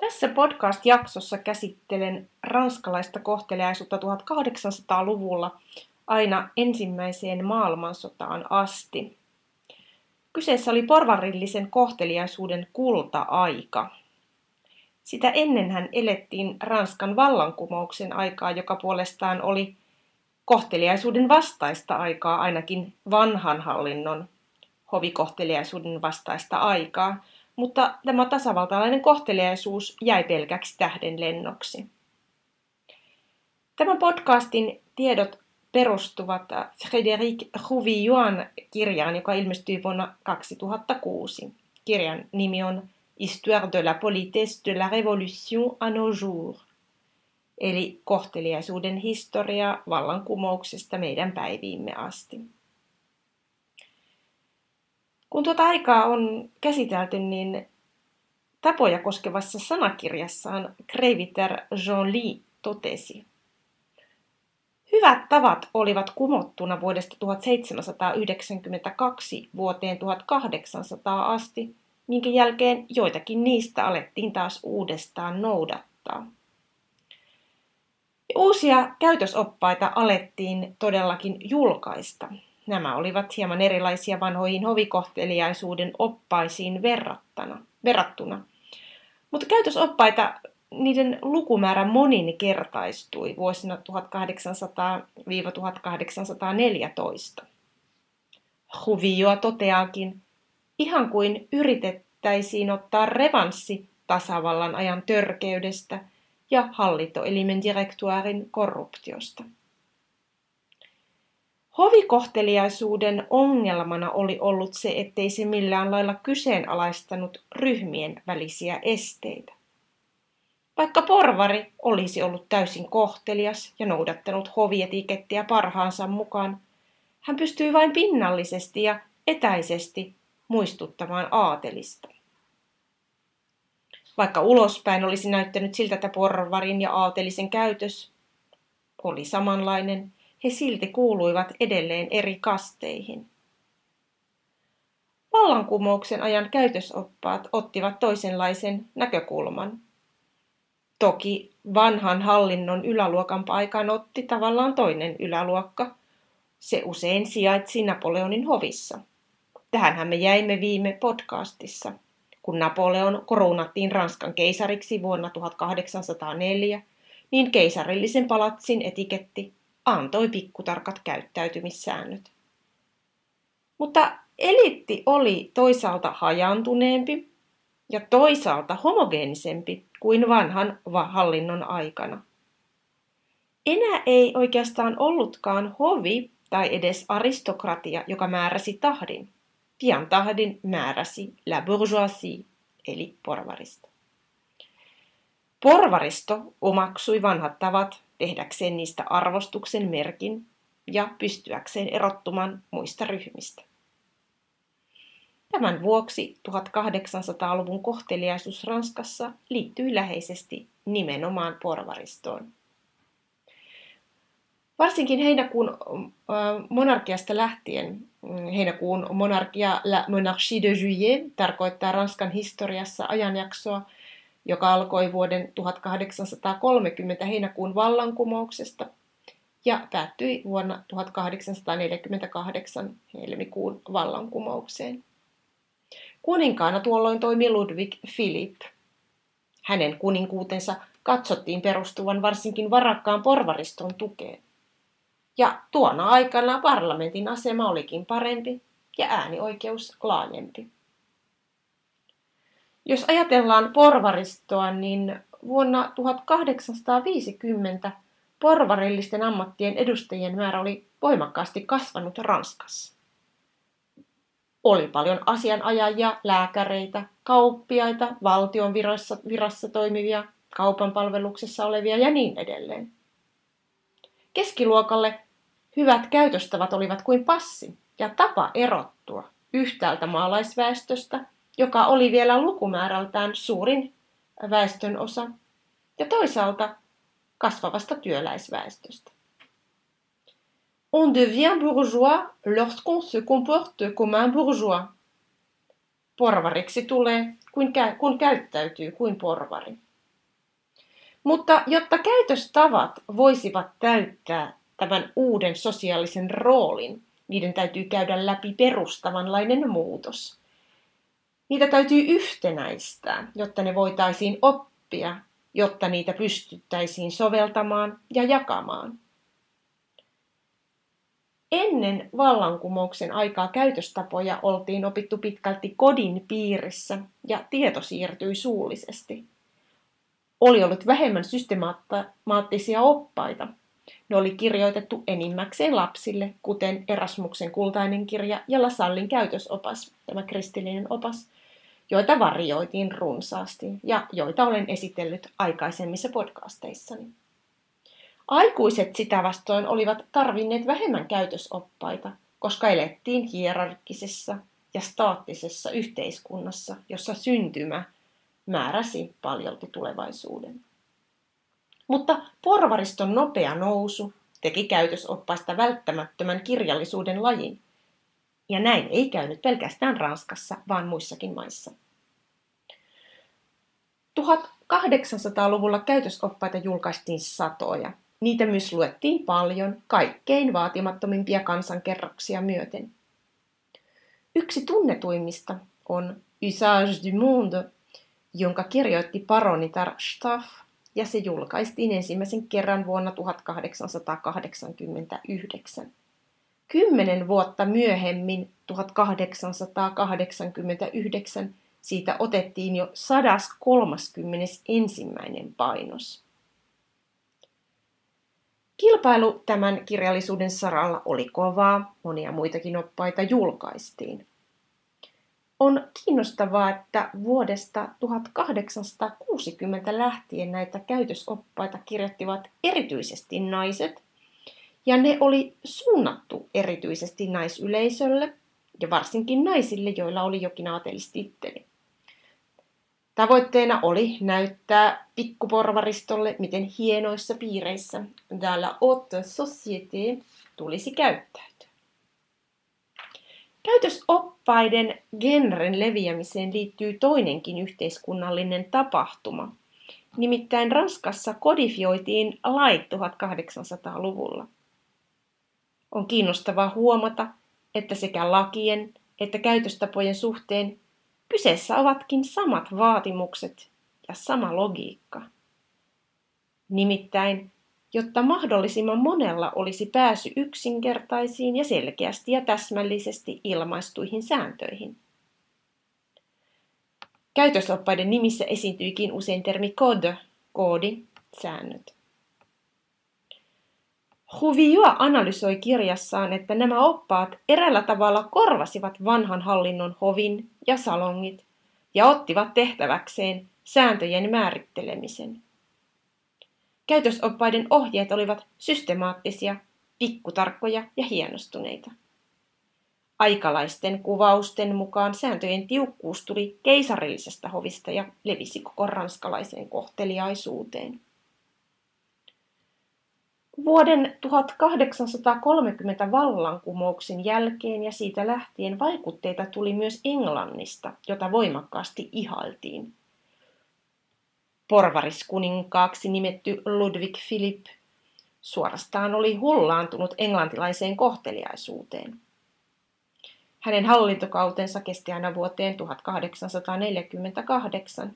Tässä podcast-jaksossa käsittelen ranskalaista kohteliaisuutta 1800-luvulla aina ensimmäiseen maailmansotaan asti. Kyseessä oli porvarillisen kohteliaisuuden kulta-aika. Sitä ennenhän elettiin Ranskan vallankumouksen aikaa, joka puolestaan oli kohteliaisuuden vastaista aikaa, ainakin vanhan hallinnon hovikohteliaisuuden vastaista aikaa – mutta tämä tasavaltalainen kohteliaisuus jäi pelkäksi tähden lennoksi. Tämän podcastin tiedot perustuvat Frédéric Rouvilloin kirjaan, joka ilmestyi vuonna 2006. Kirjan nimi on Histoire de la politesse de la révolution à nos jours, eli kohteliaisuuden historia vallankumouksesta meidän päiviimme asti. Kun tuota aikaa on käsitelty, niin tapoja koskevassa sanakirjassaan Kreiviter Jean Lee totesi. Hyvät tavat olivat kumottuna vuodesta 1792 vuoteen 1800 asti, minkä jälkeen joitakin niistä alettiin taas uudestaan noudattaa. Uusia käytösoppaita alettiin todellakin julkaista – Nämä olivat hieman erilaisia vanhoihin hovikohteliaisuuden oppaisiin verrattuna. verrattuna. Mutta käytösoppaita, niiden lukumäärä moninkertaistui vuosina 1800-1814. Huvioa toteaakin, ihan kuin yritettäisiin ottaa revanssi tasavallan ajan törkeydestä ja hallintoelimen direktuaarin korruptiosta. Hovikohteliaisuuden ongelmana oli ollut se, ettei se millään lailla kyseenalaistanut ryhmien välisiä esteitä. Vaikka porvari olisi ollut täysin kohtelias ja noudattanut hovietikettiä parhaansa mukaan, hän pystyi vain pinnallisesti ja etäisesti muistuttamaan aatelista. Vaikka ulospäin olisi näyttänyt siltä, että porvarin ja aatelisen käytös oli samanlainen, he silti kuuluivat edelleen eri kasteihin. Vallankumouksen ajan käytösoppaat ottivat toisenlaisen näkökulman. Toki vanhan hallinnon yläluokan paikan otti tavallaan toinen yläluokka. Se usein sijaitsi Napoleonin hovissa. Tähänhän me jäimme viime podcastissa, kun Napoleon korunattiin Ranskan keisariksi vuonna 1804, niin keisarillisen palatsin etiketti antoi pikkutarkat käyttäytymissäännöt. Mutta eliitti oli toisaalta hajantuneempi ja toisaalta homogeenisempi kuin vanhan hallinnon aikana. Enää ei oikeastaan ollutkaan hovi tai edes aristokratia, joka määräsi tahdin. Pian tahdin määräsi la bourgeoisie, eli porvaristo. Porvaristo omaksui vanhat tavat tehdäkseen niistä arvostuksen merkin ja pystyäkseen erottumaan muista ryhmistä. Tämän vuoksi 1800-luvun kohteliaisuus Ranskassa liittyi läheisesti nimenomaan porvaristoon. Varsinkin heinäkuun monarkiasta lähtien, heinäkuun monarkia la monarchie de juillet tarkoittaa Ranskan historiassa ajanjaksoa, joka alkoi vuoden 1830 heinäkuun vallankumouksesta ja päättyi vuonna 1848 helmikuun vallankumoukseen. Kuninkaana tuolloin toimi Ludwig Philipp. Hänen kuninkuutensa katsottiin perustuvan varsinkin varakkaan porvariston tukeen. Ja tuona aikana parlamentin asema olikin parempi ja äänioikeus laajempi. Jos ajatellaan porvaristoa, niin vuonna 1850 porvarillisten ammattien edustajien määrä oli voimakkaasti kasvanut Ranskassa. Oli paljon asianajajia, lääkäreitä, kauppiaita, valtion virassa, virassa toimivia, kaupan palveluksessa olevia ja niin edelleen. Keskiluokalle hyvät käytöstavat olivat kuin passi ja tapa erottua yhtäältä maalaisväestöstä, joka oli vielä lukumäärältään suurin väestön osa, ja toisaalta kasvavasta työläisväestöstä. On devient bourgeois lorsqu'on se comporte comme un bourgeois. Porvariksi tulee, kun käyttäytyy kuin porvari. Mutta jotta käytöstavat voisivat täyttää tämän uuden sosiaalisen roolin, niiden täytyy käydä läpi perustavanlainen muutos. Niitä täytyy yhtenäistää, jotta ne voitaisiin oppia, jotta niitä pystyttäisiin soveltamaan ja jakamaan. Ennen vallankumouksen aikaa käytöstapoja oltiin opittu pitkälti kodin piirissä ja tieto siirtyi suullisesti. Oli ollut vähemmän systemaattisia oppaita. Ne oli kirjoitettu enimmäkseen lapsille, kuten Erasmuksen kultainen kirja ja Lasallin käytösopas, tämä kristillinen opas, joita varjoitiin runsaasti ja joita olen esitellyt aikaisemmissa podcasteissani. Aikuiset sitä vastoin olivat tarvinneet vähemmän käytösoppaita, koska elettiin hierarkkisessa ja staattisessa yhteiskunnassa, jossa syntymä määräsi paljolti tulevaisuuden. Mutta porvariston nopea nousu teki käytösoppaista välttämättömän kirjallisuuden lajin, ja näin ei käynyt pelkästään Ranskassa, vaan muissakin maissa. 1800-luvulla käytösoppaita julkaistiin satoja, Niitä myös luettiin paljon, kaikkein vaatimattomimpia kansankerroksia myöten. Yksi tunnetuimmista on Usage du Monde, jonka kirjoitti paronitar Staff, ja se julkaistiin ensimmäisen kerran vuonna 1889. Kymmenen vuotta myöhemmin, 1889, siitä otettiin jo 131. painos. Kilpailu tämän kirjallisuuden saralla oli kovaa, monia muitakin oppaita julkaistiin. On kiinnostavaa, että vuodesta 1860 lähtien näitä käytösoppaita kirjoittivat erityisesti naiset, ja ne oli suunnattu erityisesti naisyleisölle ja varsinkin naisille, joilla oli jokin aatelistitteli. Tavoitteena oli näyttää pikkuporvaristolle, miten hienoissa piireissä la haute société tulisi käyttäytyä. Käytösoppaiden genren leviämiseen liittyy toinenkin yhteiskunnallinen tapahtuma. Nimittäin Ranskassa kodifioitiin lait 1800-luvulla. On kiinnostavaa huomata, että sekä lakien että käytöstapojen suhteen Kyseessä ovatkin samat vaatimukset ja sama logiikka. Nimittäin, jotta mahdollisimman monella olisi pääsy yksinkertaisiin ja selkeästi ja täsmällisesti ilmaistuihin sääntöihin. Käytösoppaiden nimissä esiintyikin usein termi code, koodi, säännöt. Huvio analysoi kirjassaan, että nämä oppaat erällä tavalla korvasivat vanhan hallinnon hovin ja salongit ja ottivat tehtäväkseen sääntöjen määrittelemisen. Käytösoppaiden ohjeet olivat systemaattisia, pikkutarkkoja ja hienostuneita. Aikalaisten kuvausten mukaan sääntöjen tiukkuus tuli keisarillisesta hovista ja levisi koko ranskalaiseen kohteliaisuuteen. Vuoden 1830 vallankumouksen jälkeen ja siitä lähtien vaikutteita tuli myös Englannista, jota voimakkaasti ihaltiin. Porvariskuninkaaksi nimetty Ludwig Philip suorastaan oli hullaantunut englantilaiseen kohteliaisuuteen. Hänen hallintokautensa kesti aina vuoteen 1848,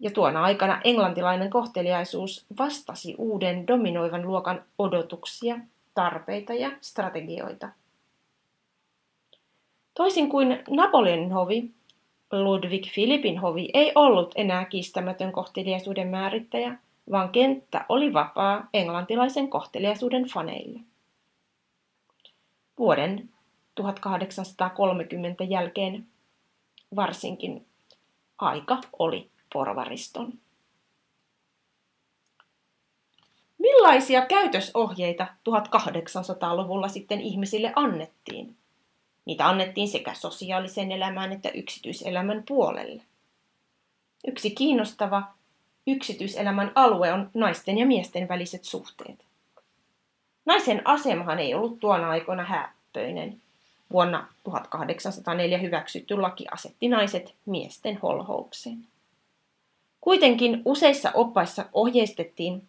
ja tuona aikana englantilainen kohteliaisuus vastasi uuden dominoivan luokan odotuksia, tarpeita ja strategioita. Toisin kuin Napoleonin hovi, Ludwig Philippin hovi ei ollut enää kiistämätön kohteliaisuuden määrittäjä, vaan kenttä oli vapaa englantilaisen kohteliaisuuden faneille. Vuoden 1830 jälkeen varsinkin aika oli porvariston. Millaisia käytösohjeita 1800-luvulla sitten ihmisille annettiin? Niitä annettiin sekä sosiaalisen elämän että yksityiselämän puolelle. Yksi kiinnostava yksityiselämän alue on naisten ja miesten väliset suhteet. Naisen asemahan ei ollut tuona aikoina häppöinen. Vuonna 1804 hyväksytty laki asetti naiset miesten holhoukseen. Kuitenkin useissa oppaissa ohjeistettiin,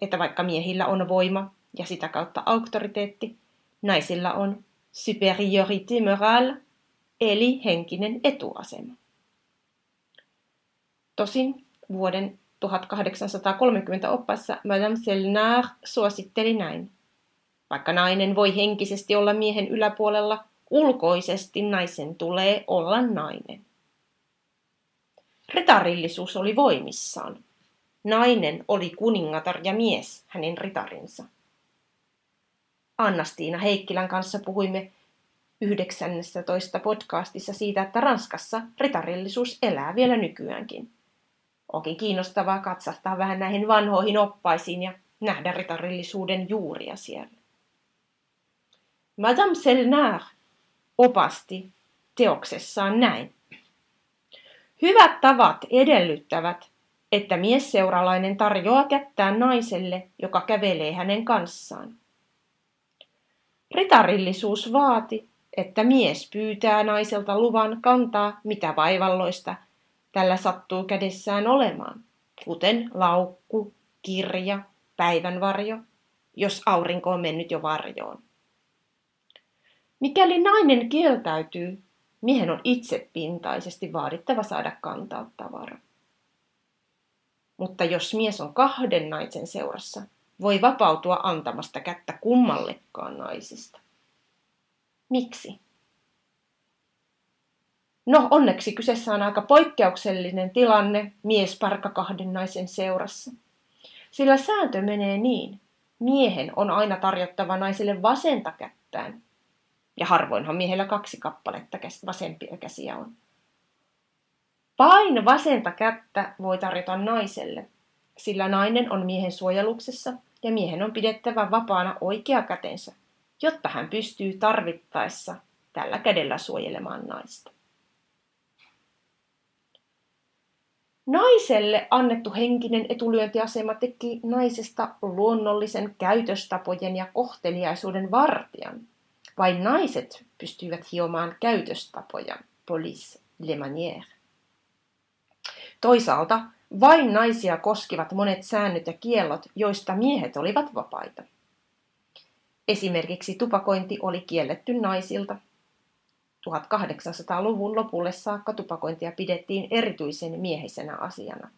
että vaikka miehillä on voima ja sitä kautta auktoriteetti, naisilla on superiorité morale, eli henkinen etuasema. Tosin vuoden 1830 oppaissa Madame Selnar suositteli näin. Vaikka nainen voi henkisesti olla miehen yläpuolella, ulkoisesti naisen tulee olla nainen. Ritarillisuus oli voimissaan. Nainen oli kuningatar ja mies hänen ritarinsa. Annastiina Heikkilän kanssa puhuimme 19 podcastissa siitä, että Ranskassa ritarillisuus elää vielä nykyäänkin. Onkin kiinnostavaa katsahtaa vähän näihin vanhoihin oppaisiin ja nähdä ritarillisuuden juuria siellä. Madame Selnar opasti teoksessaan näin. Hyvät tavat edellyttävät, että miesseuralainen tarjoaa kättään naiselle, joka kävelee hänen kanssaan. Ritarillisuus vaati, että mies pyytää naiselta luvan kantaa mitä vaivalloista tällä sattuu kädessään olemaan, kuten laukku, kirja, päivänvarjo, jos aurinko on mennyt jo varjoon. Mikäli nainen kieltäytyy, miehen on itsepintaisesti vaadittava saada kantaa tavara. Mutta jos mies on kahden naisen seurassa, voi vapautua antamasta kättä kummallekaan naisista. Miksi? No, onneksi kyseessä on aika poikkeuksellinen tilanne miesparka kahden naisen seurassa. Sillä sääntö menee niin. Miehen on aina tarjottava naiselle vasenta kättään. Ja harvoinhan miehellä kaksi kappaletta vasempia käsiä on. Vain vasenta kättä voi tarjota naiselle, sillä nainen on miehen suojeluksessa ja miehen on pidettävä vapaana oikea kätensä, jotta hän pystyy tarvittaessa tällä kädellä suojelemaan naista. Naiselle annettu henkinen etulyöntiasema teki naisesta luonnollisen käytöstapojen ja kohteliaisuuden vartijan. Vain naiset pystyivät hiomaan käytöstapoja, police le manière. Toisaalta vain naisia koskivat monet säännöt ja kiellot, joista miehet olivat vapaita. Esimerkiksi tupakointi oli kielletty naisilta. 1800-luvun lopulle saakka tupakointia pidettiin erityisen miehisenä asiana.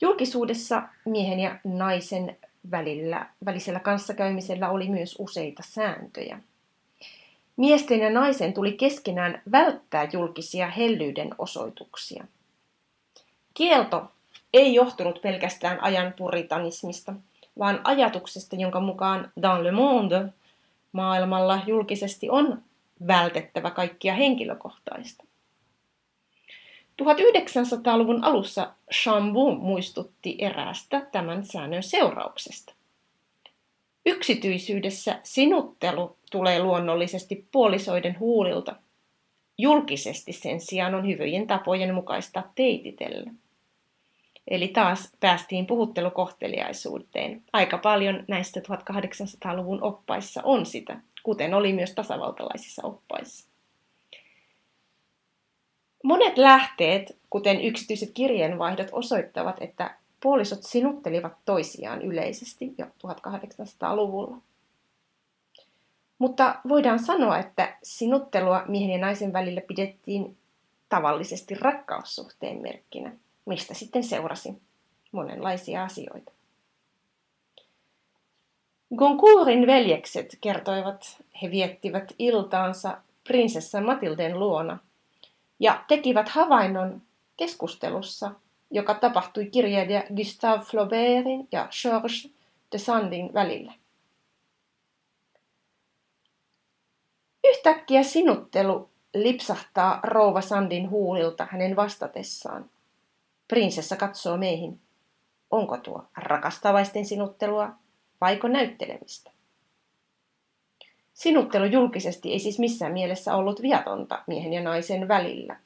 Julkisuudessa miehen ja naisen välillä, välisellä kanssakäymisellä oli myös useita sääntöjä. Miesten ja naisen tuli keskenään välttää julkisia hellyyden osoituksia. Kielto ei johtunut pelkästään ajan puritanismista, vaan ajatuksesta, jonka mukaan dans le monde maailmalla julkisesti on vältettävä kaikkia henkilökohtaista. 1900-luvun alussa Chambon muistutti eräästä tämän säännön seurauksesta. Yksityisyydessä sinuttelu tulee luonnollisesti puolisoiden huulilta. Julkisesti sen sijaan on hyvöjen tapojen mukaista teititellä. Eli taas päästiin puhuttelukohteliaisuuteen. Aika paljon näistä 1800-luvun oppaissa on sitä, kuten oli myös tasavaltalaisissa oppaissa. Monet lähteet, kuten yksityiset kirjeenvaihdot, osoittavat, että puolisot sinuttelivat toisiaan yleisesti jo 1800-luvulla. Mutta voidaan sanoa, että sinuttelua miehen ja naisen välillä pidettiin tavallisesti rakkaussuhteen merkkinä, mistä sitten seurasi monenlaisia asioita. Goncourin veljekset kertoivat, he viettivät iltaansa prinsessa Matilden luona ja tekivät havainnon keskustelussa, joka tapahtui kirjailija Gustave Flaubertin ja Georges de Sandin välillä. Yhtäkkiä sinuttelu lipsahtaa rouva Sandin huulilta hänen vastatessaan. Prinsessa katsoo meihin. onko tuo rakastavaisten sinuttelua vaiko näyttelemistä. Sinuttelu julkisesti ei siis missään mielessä ollut viatonta miehen ja naisen välillä.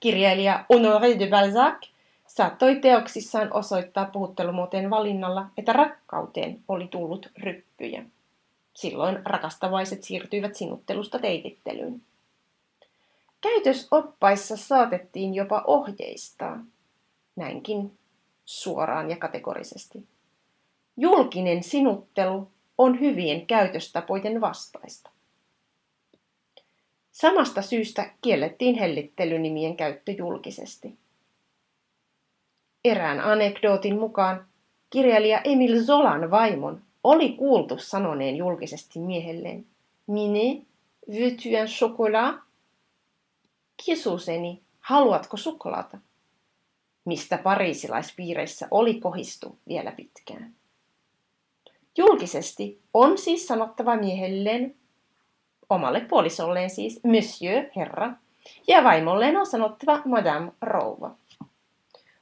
Kirjailija Honoré de Balzac saattoi teoksissaan osoittaa puhuttelumuoteen valinnalla, että rakkauteen oli tullut ryppyjä. Silloin rakastavaiset siirtyivät sinuttelusta teitittelyyn. Käytösoppaissa saatettiin jopa ohjeistaa, näinkin suoraan ja kategorisesti. Julkinen sinuttelu on hyvien käytöstapojen vastaista. Samasta syystä kiellettiin hellittelynimien käyttö julkisesti. Erään anekdootin mukaan kirjailija Emil Zolan vaimon oli kuultu sanoneen julkisesti miehelleen, Mine, veux-tu un chocolat? Kisuseni, haluatko suklaata? Mistä pariisilaispiireissä oli kohistu vielä pitkään. Julkisesti on siis sanottava miehelleen, omalle puolisolleen siis, monsieur, herra, ja vaimolleen on sanottava madame, rouva.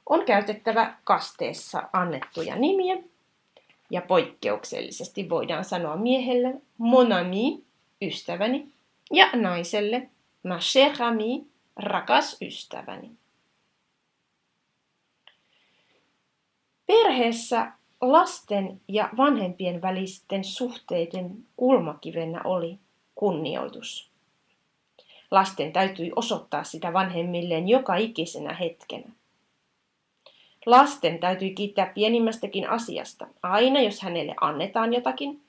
On käytettävä kasteessa annettuja nimiä, ja poikkeuksellisesti voidaan sanoa miehelle mon ami, ystäväni, ja naiselle ma chère amie, rakas ystäväni. Perheessä lasten ja vanhempien välisten suhteiden kulmakivenä oli kunnioitus. Lasten täytyi osoittaa sitä vanhemmilleen joka ikisenä hetkenä. Lasten täytyy kiittää pienimmästäkin asiasta, aina jos hänelle annetaan jotakin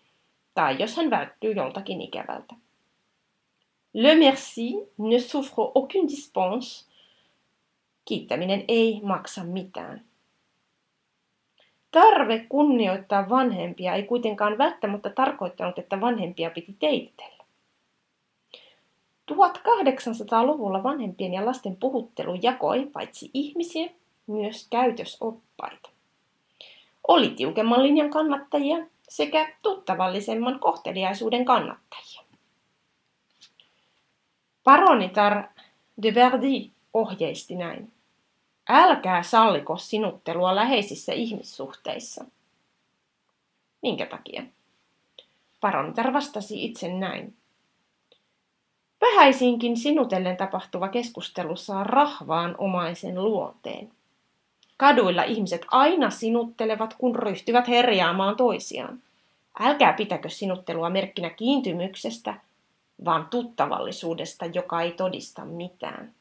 tai jos hän välttyy joltakin ikävältä. Le merci ne souffre aucune dispense. Kiittäminen ei maksa mitään. Tarve kunnioittaa vanhempia ei kuitenkaan välttämättä tarkoittanut, että vanhempia piti teitellä. 1800-luvulla vanhempien ja lasten puhuttelu jakoi paitsi ihmisiä, myös käytösoppaita. Oli tiukemman linjan kannattajia sekä tuttavallisemman kohteliaisuuden kannattajia. Paronitar de Verdi ohjeisti näin. Älkää salliko sinuttelua läheisissä ihmissuhteissa. Minkä takia? Paronitar vastasi itse näin. Vähäisinkin sinutellen tapahtuva keskustelu saa rahvaan omaisen luonteen. Kaduilla ihmiset aina sinuttelevat, kun ryhtyvät herjaamaan toisiaan. Älkää pitäkö sinuttelua merkkinä kiintymyksestä, vaan tuttavallisuudesta, joka ei todista mitään.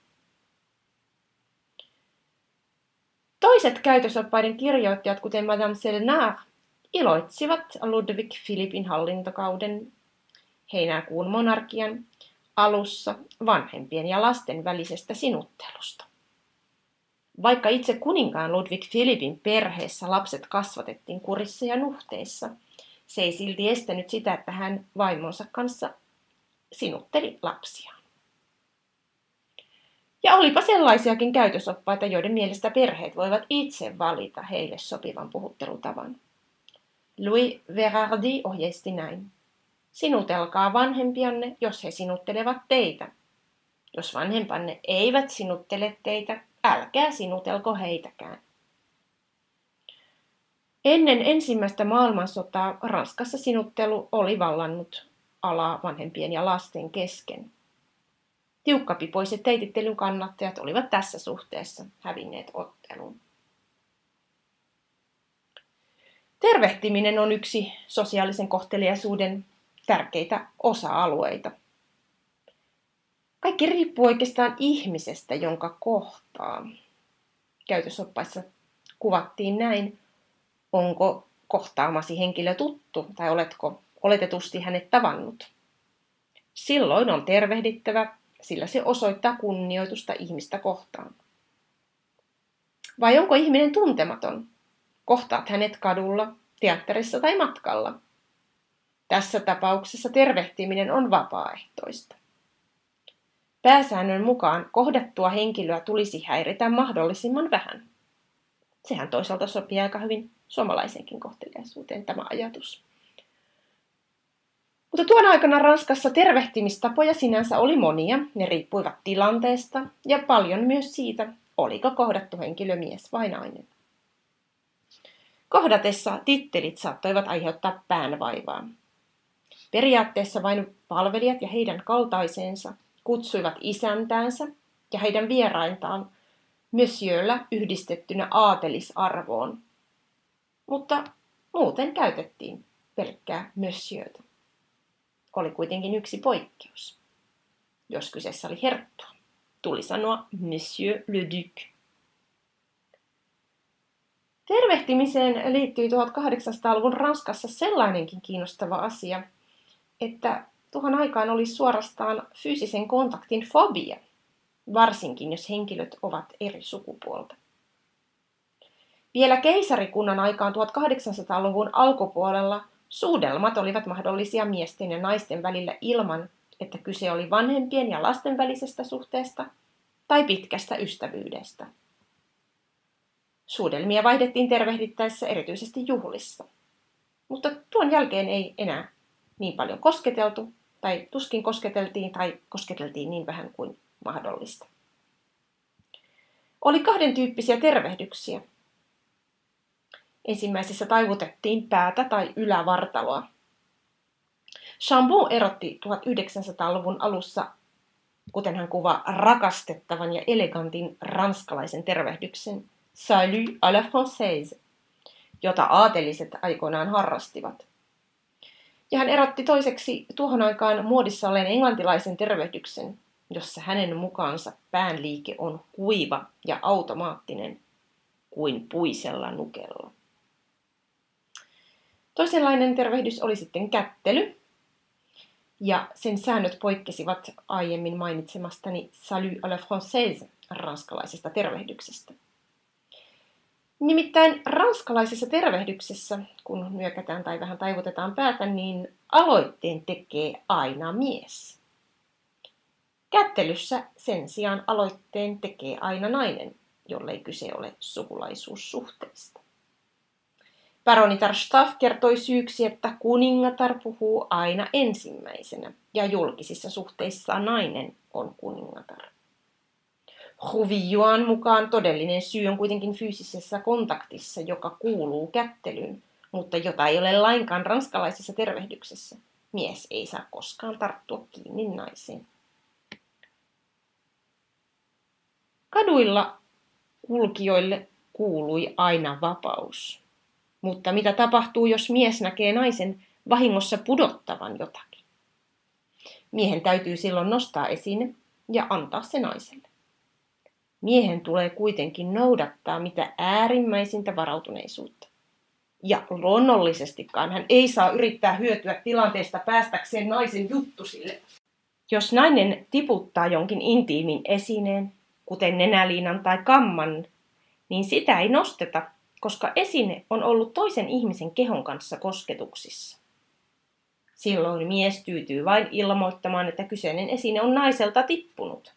Toiset käytösoppaiden kirjoittajat, kuten Madame Selnar, iloitsivat Ludwig Philippin hallintokauden heinäkuun monarkian alussa vanhempien ja lasten välisestä sinuttelusta. Vaikka itse kuninkaan Ludwig Philipin perheessä lapset kasvatettiin kurissa ja nuhteissa, se ei silti estänyt sitä, että hän vaimonsa kanssa sinutteli lapsiaan. Ja olipa sellaisiakin käytösoppaita, joiden mielestä perheet voivat itse valita heille sopivan puhuttelutavan. Louis Verardi ohjeisti näin. Sinutelkaa vanhempianne, jos he sinuttelevat teitä. Jos vanhempanne eivät sinuttele teitä, älkää sinutelko heitäkään. Ennen ensimmäistä maailmansotaa Ranskassa sinuttelu oli vallannut alaa vanhempien ja lasten kesken. Tiukkapipoiset teitittelyn kannattajat olivat tässä suhteessa hävinneet ottelun. Tervehtiminen on yksi sosiaalisen kohteliaisuuden tärkeitä osa-alueita. Kaikki riippuu oikeastaan ihmisestä, jonka kohtaa. Käytösoppaissa kuvattiin näin, onko kohtaamasi henkilö tuttu tai oletko oletetusti hänet tavannut. Silloin on tervehdittävä, sillä se osoittaa kunnioitusta ihmistä kohtaan. Vai onko ihminen tuntematon? Kohtaat hänet kadulla, teatterissa tai matkalla. Tässä tapauksessa tervehtiminen on vapaaehtoista. Pääsäännön mukaan kohdattua henkilöä tulisi häiritä mahdollisimman vähän. Sehän toisaalta sopii aika hyvin suomalaisenkin kohteliaisuuteen tämä ajatus. Mutta tuona aikana Ranskassa tervehtimistapoja sinänsä oli monia. Ne riippuivat tilanteesta ja paljon myös siitä, oliko kohdattu henkilö mies vai nainen. Kohdatessa tittelit saattoivat aiheuttaa päänvaivaa. Periaatteessa vain palvelijat ja heidän kaltaisensa kutsuivat isäntäänsä ja heidän vieraintaan Monsieurllä yhdistettynä aatelisarvoon. Mutta muuten käytettiin pelkkää Monsieurta. Oli kuitenkin yksi poikkeus. Jos kyseessä oli herttua, tuli sanoa Monsieur le Duc. Tervehtimiseen liittyy 1800-luvun Ranskassa sellainenkin kiinnostava asia, että tuohon aikaan oli suorastaan fyysisen kontaktin fobia, varsinkin jos henkilöt ovat eri sukupuolta. Vielä keisarikunnan aikaan 1800-luvun alkupuolella suudelmat olivat mahdollisia miesten ja naisten välillä ilman, että kyse oli vanhempien ja lasten välisestä suhteesta tai pitkästä ystävyydestä. Suudelmia vaihdettiin tervehdittäessä erityisesti juhlissa. Mutta tuon jälkeen ei enää niin paljon kosketeltu, tai tuskin kosketeltiin, tai kosketeltiin niin vähän kuin mahdollista. Oli kahden tyyppisiä tervehdyksiä. Ensimmäisessä taivutettiin päätä tai ylävartaloa. Chambon erotti 1900-luvun alussa, kuten hän kuvaa, rakastettavan ja elegantin ranskalaisen tervehdyksen Salut à la française, jota aateliset aikoinaan harrastivat. Ja hän erotti toiseksi tuohon aikaan muodissa olleen englantilaisen tervehdyksen, jossa hänen mukaansa päänliike on kuiva ja automaattinen kuin puisella nukella. Toisenlainen tervehdys oli sitten kättely, ja sen säännöt poikkesivat aiemmin mainitsemastani salut à la française ranskalaisesta tervehdyksestä. Nimittäin ranskalaisessa tervehdyksessä, kun nyökätään tai vähän taivutetaan päätä, niin aloitteen tekee aina mies. Kättelyssä sen sijaan aloitteen tekee aina nainen, jollei kyse ole sukulaisuussuhteista. Baronitar Staff kertoi syyksi, että kuningatar puhuu aina ensimmäisenä ja julkisissa suhteissa nainen on kuningatar. Huviyuan mukaan todellinen syy on kuitenkin fyysisessä kontaktissa, joka kuuluu kättelyyn, mutta jota ei ole lainkaan ranskalaisessa tervehdyksessä. Mies ei saa koskaan tarttua kiinni naiseen. Kaduilla kulkijoille kuului aina vapaus. Mutta mitä tapahtuu, jos mies näkee naisen vahingossa pudottavan jotakin? Miehen täytyy silloin nostaa esine ja antaa se naiselle. Miehen tulee kuitenkin noudattaa mitä äärimmäisintä varautuneisuutta. Ja luonnollisestikaan hän ei saa yrittää hyötyä tilanteesta päästäkseen naisen juttusille. Jos nainen tiputtaa jonkin intiimin esineen, kuten nenäliinan tai kamman, niin sitä ei nosteta, koska esine on ollut toisen ihmisen kehon kanssa kosketuksissa. Silloin mies tyytyy vain ilmoittamaan, että kyseinen esine on naiselta tippunut.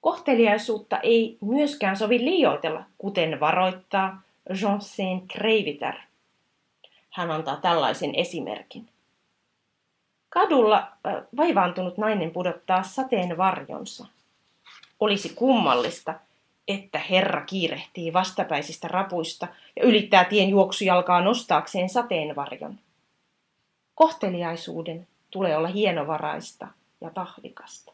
Kohteliaisuutta ei myöskään sovi liioitella, kuten varoittaa Jean Saint. Hän antaa tällaisen esimerkin. Kadulla vaivaantunut nainen pudottaa sateen varjonsa. Olisi kummallista, että Herra kiirehtii vastapäisistä rapuista ja ylittää tien juoksujalkaa nostaakseen sateenvarjon. Kohteliaisuuden tulee olla hienovaraista ja tahdikasta.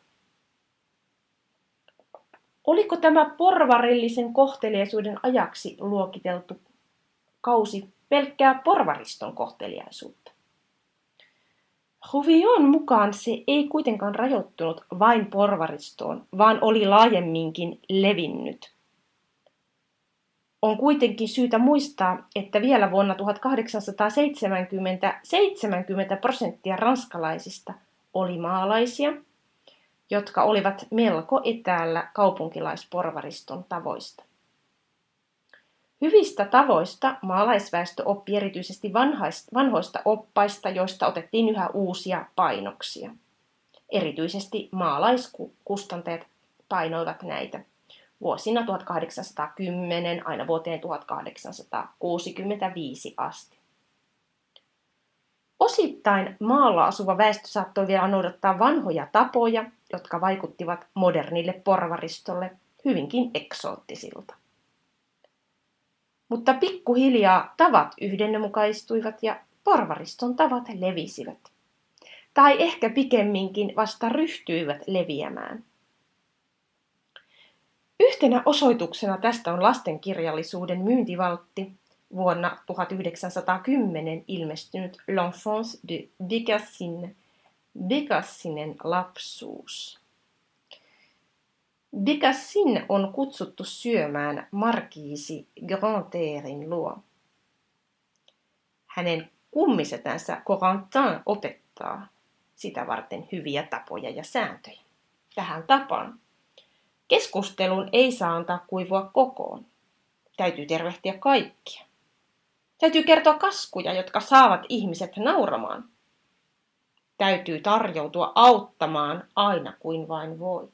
Oliko tämä porvarillisen kohteliaisuuden ajaksi luokiteltu kausi pelkkää porvariston kohteliaisuutta? Huvion mukaan se ei kuitenkaan rajoittunut vain porvaristoon, vaan oli laajemminkin levinnyt. On kuitenkin syytä muistaa, että vielä vuonna 1870 70 prosenttia ranskalaisista oli maalaisia – jotka olivat melko etäällä kaupunkilaisporvariston tavoista. Hyvistä tavoista maalaisväestö oppi erityisesti vanhoista oppaista, joista otettiin yhä uusia painoksia. Erityisesti maalaiskustantajat painoivat näitä vuosina 1810 aina vuoteen 1865 asti. Osittain maalla asuva väestö saattoi vielä noudattaa vanhoja tapoja, jotka vaikuttivat modernille porvaristolle hyvinkin eksoottisilta. Mutta pikkuhiljaa tavat yhdenmukaistuivat ja porvariston tavat levisivät. Tai ehkä pikemminkin vasta ryhtyivät leviämään. Yhtenä osoituksena tästä on lastenkirjallisuuden myyntivaltti, vuonna 1910 ilmestynyt L'enfance de Bécassine, Bécassinen lapsuus. Bécassine on kutsuttu syömään markiisi Grandairin luo. Hänen kummisetänsä Corentin opettaa sitä varten hyviä tapoja ja sääntöjä. Tähän tapaan keskustelun ei saa antaa kuivua kokoon. Täytyy tervehtiä kaikkia. Täytyy kertoa kaskuja, jotka saavat ihmiset nauramaan. Täytyy tarjoutua auttamaan aina kuin vain voi.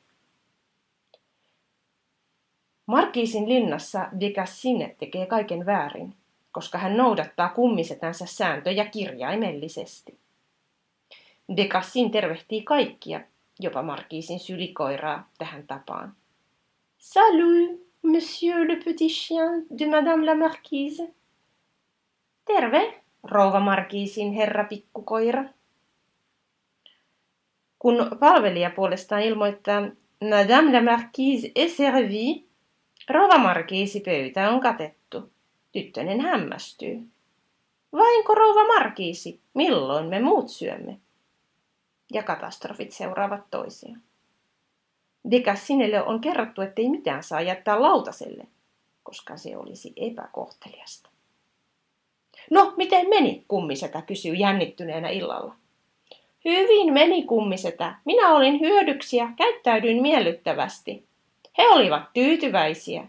Markiisin linnassa Decassine tekee kaiken väärin, koska hän noudattaa kummisetänsä sääntöjä kirjaimellisesti. Decassin tervehtii kaikkia, jopa Markiisin sylikoiraa tähän tapaan. Salut, monsieur le petit chien de madame la marquise. Terve, rouva Markiisin herra pikkukoira. Kun palvelija puolestaan ilmoittaa, Madame la Marquise est servie, rouva Markiisi pöytä on katettu. Tyttönen hämmästyy. Vainko rouva Markiisi, milloin me muut syömme? Ja katastrofit seuraavat toisiaan. Dekassinelle on kerrottu, ettei mitään saa jättää lautaselle, koska se olisi epäkohteliasta. No, miten meni, kummisetä kysyy jännittyneenä illalla. Hyvin meni, kummisetä. Minä olin hyödyksi ja käyttäydyin miellyttävästi. He olivat tyytyväisiä.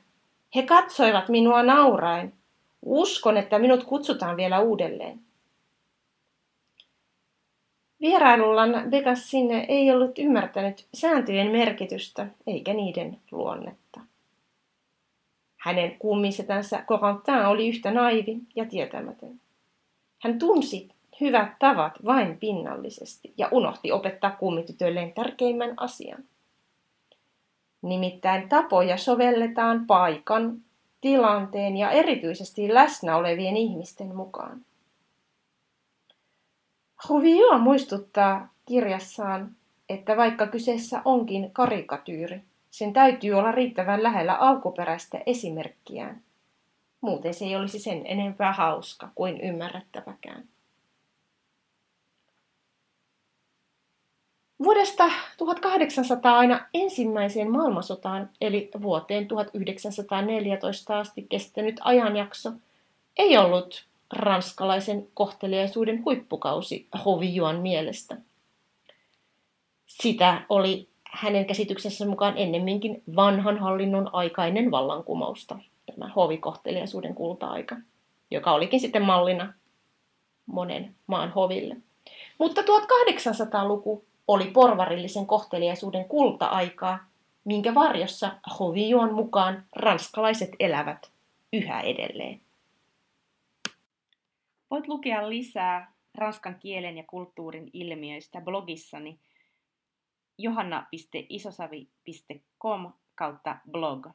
He katsoivat minua nauraen. Uskon, että minut kutsutaan vielä uudelleen. Vierailullaan sinne ei ollut ymmärtänyt sääntöjen merkitystä eikä niiden luonnetta. Hänen kummisetänsä Corentin oli yhtä naivi ja tietämätön. Hän tunsi hyvät tavat vain pinnallisesti ja unohti opettaa kummitytöilleen tärkeimmän asian. Nimittäin tapoja sovelletaan paikan, tilanteen ja erityisesti läsnä olevien ihmisten mukaan. Rovio muistuttaa kirjassaan, että vaikka kyseessä onkin karikatyyri, sen täytyy olla riittävän lähellä alkuperäistä esimerkkiään. Muuten se ei olisi sen enempää hauska kuin ymmärrettäväkään. Vuodesta 1800 aina ensimmäiseen maailmansotaan, eli vuoteen 1914 asti kestänyt ajanjakso, ei ollut ranskalaisen kohteliaisuuden huippukausi Hovioan mielestä. Sitä oli hänen käsityksensä mukaan ennemminkin vanhan hallinnon aikainen vallankumousta, tämä hovikohteliaisuuden kulta-aika, joka olikin sitten mallina monen maan hoville. Mutta 1800-luku oli porvarillisen kohteliaisuuden kulta-aikaa, minkä varjossa Hovijuon mukaan ranskalaiset elävät yhä edelleen. Voit lukea lisää ranskan kielen ja kulttuurin ilmiöistä blogissani johanna.isosavi.com kautta blog.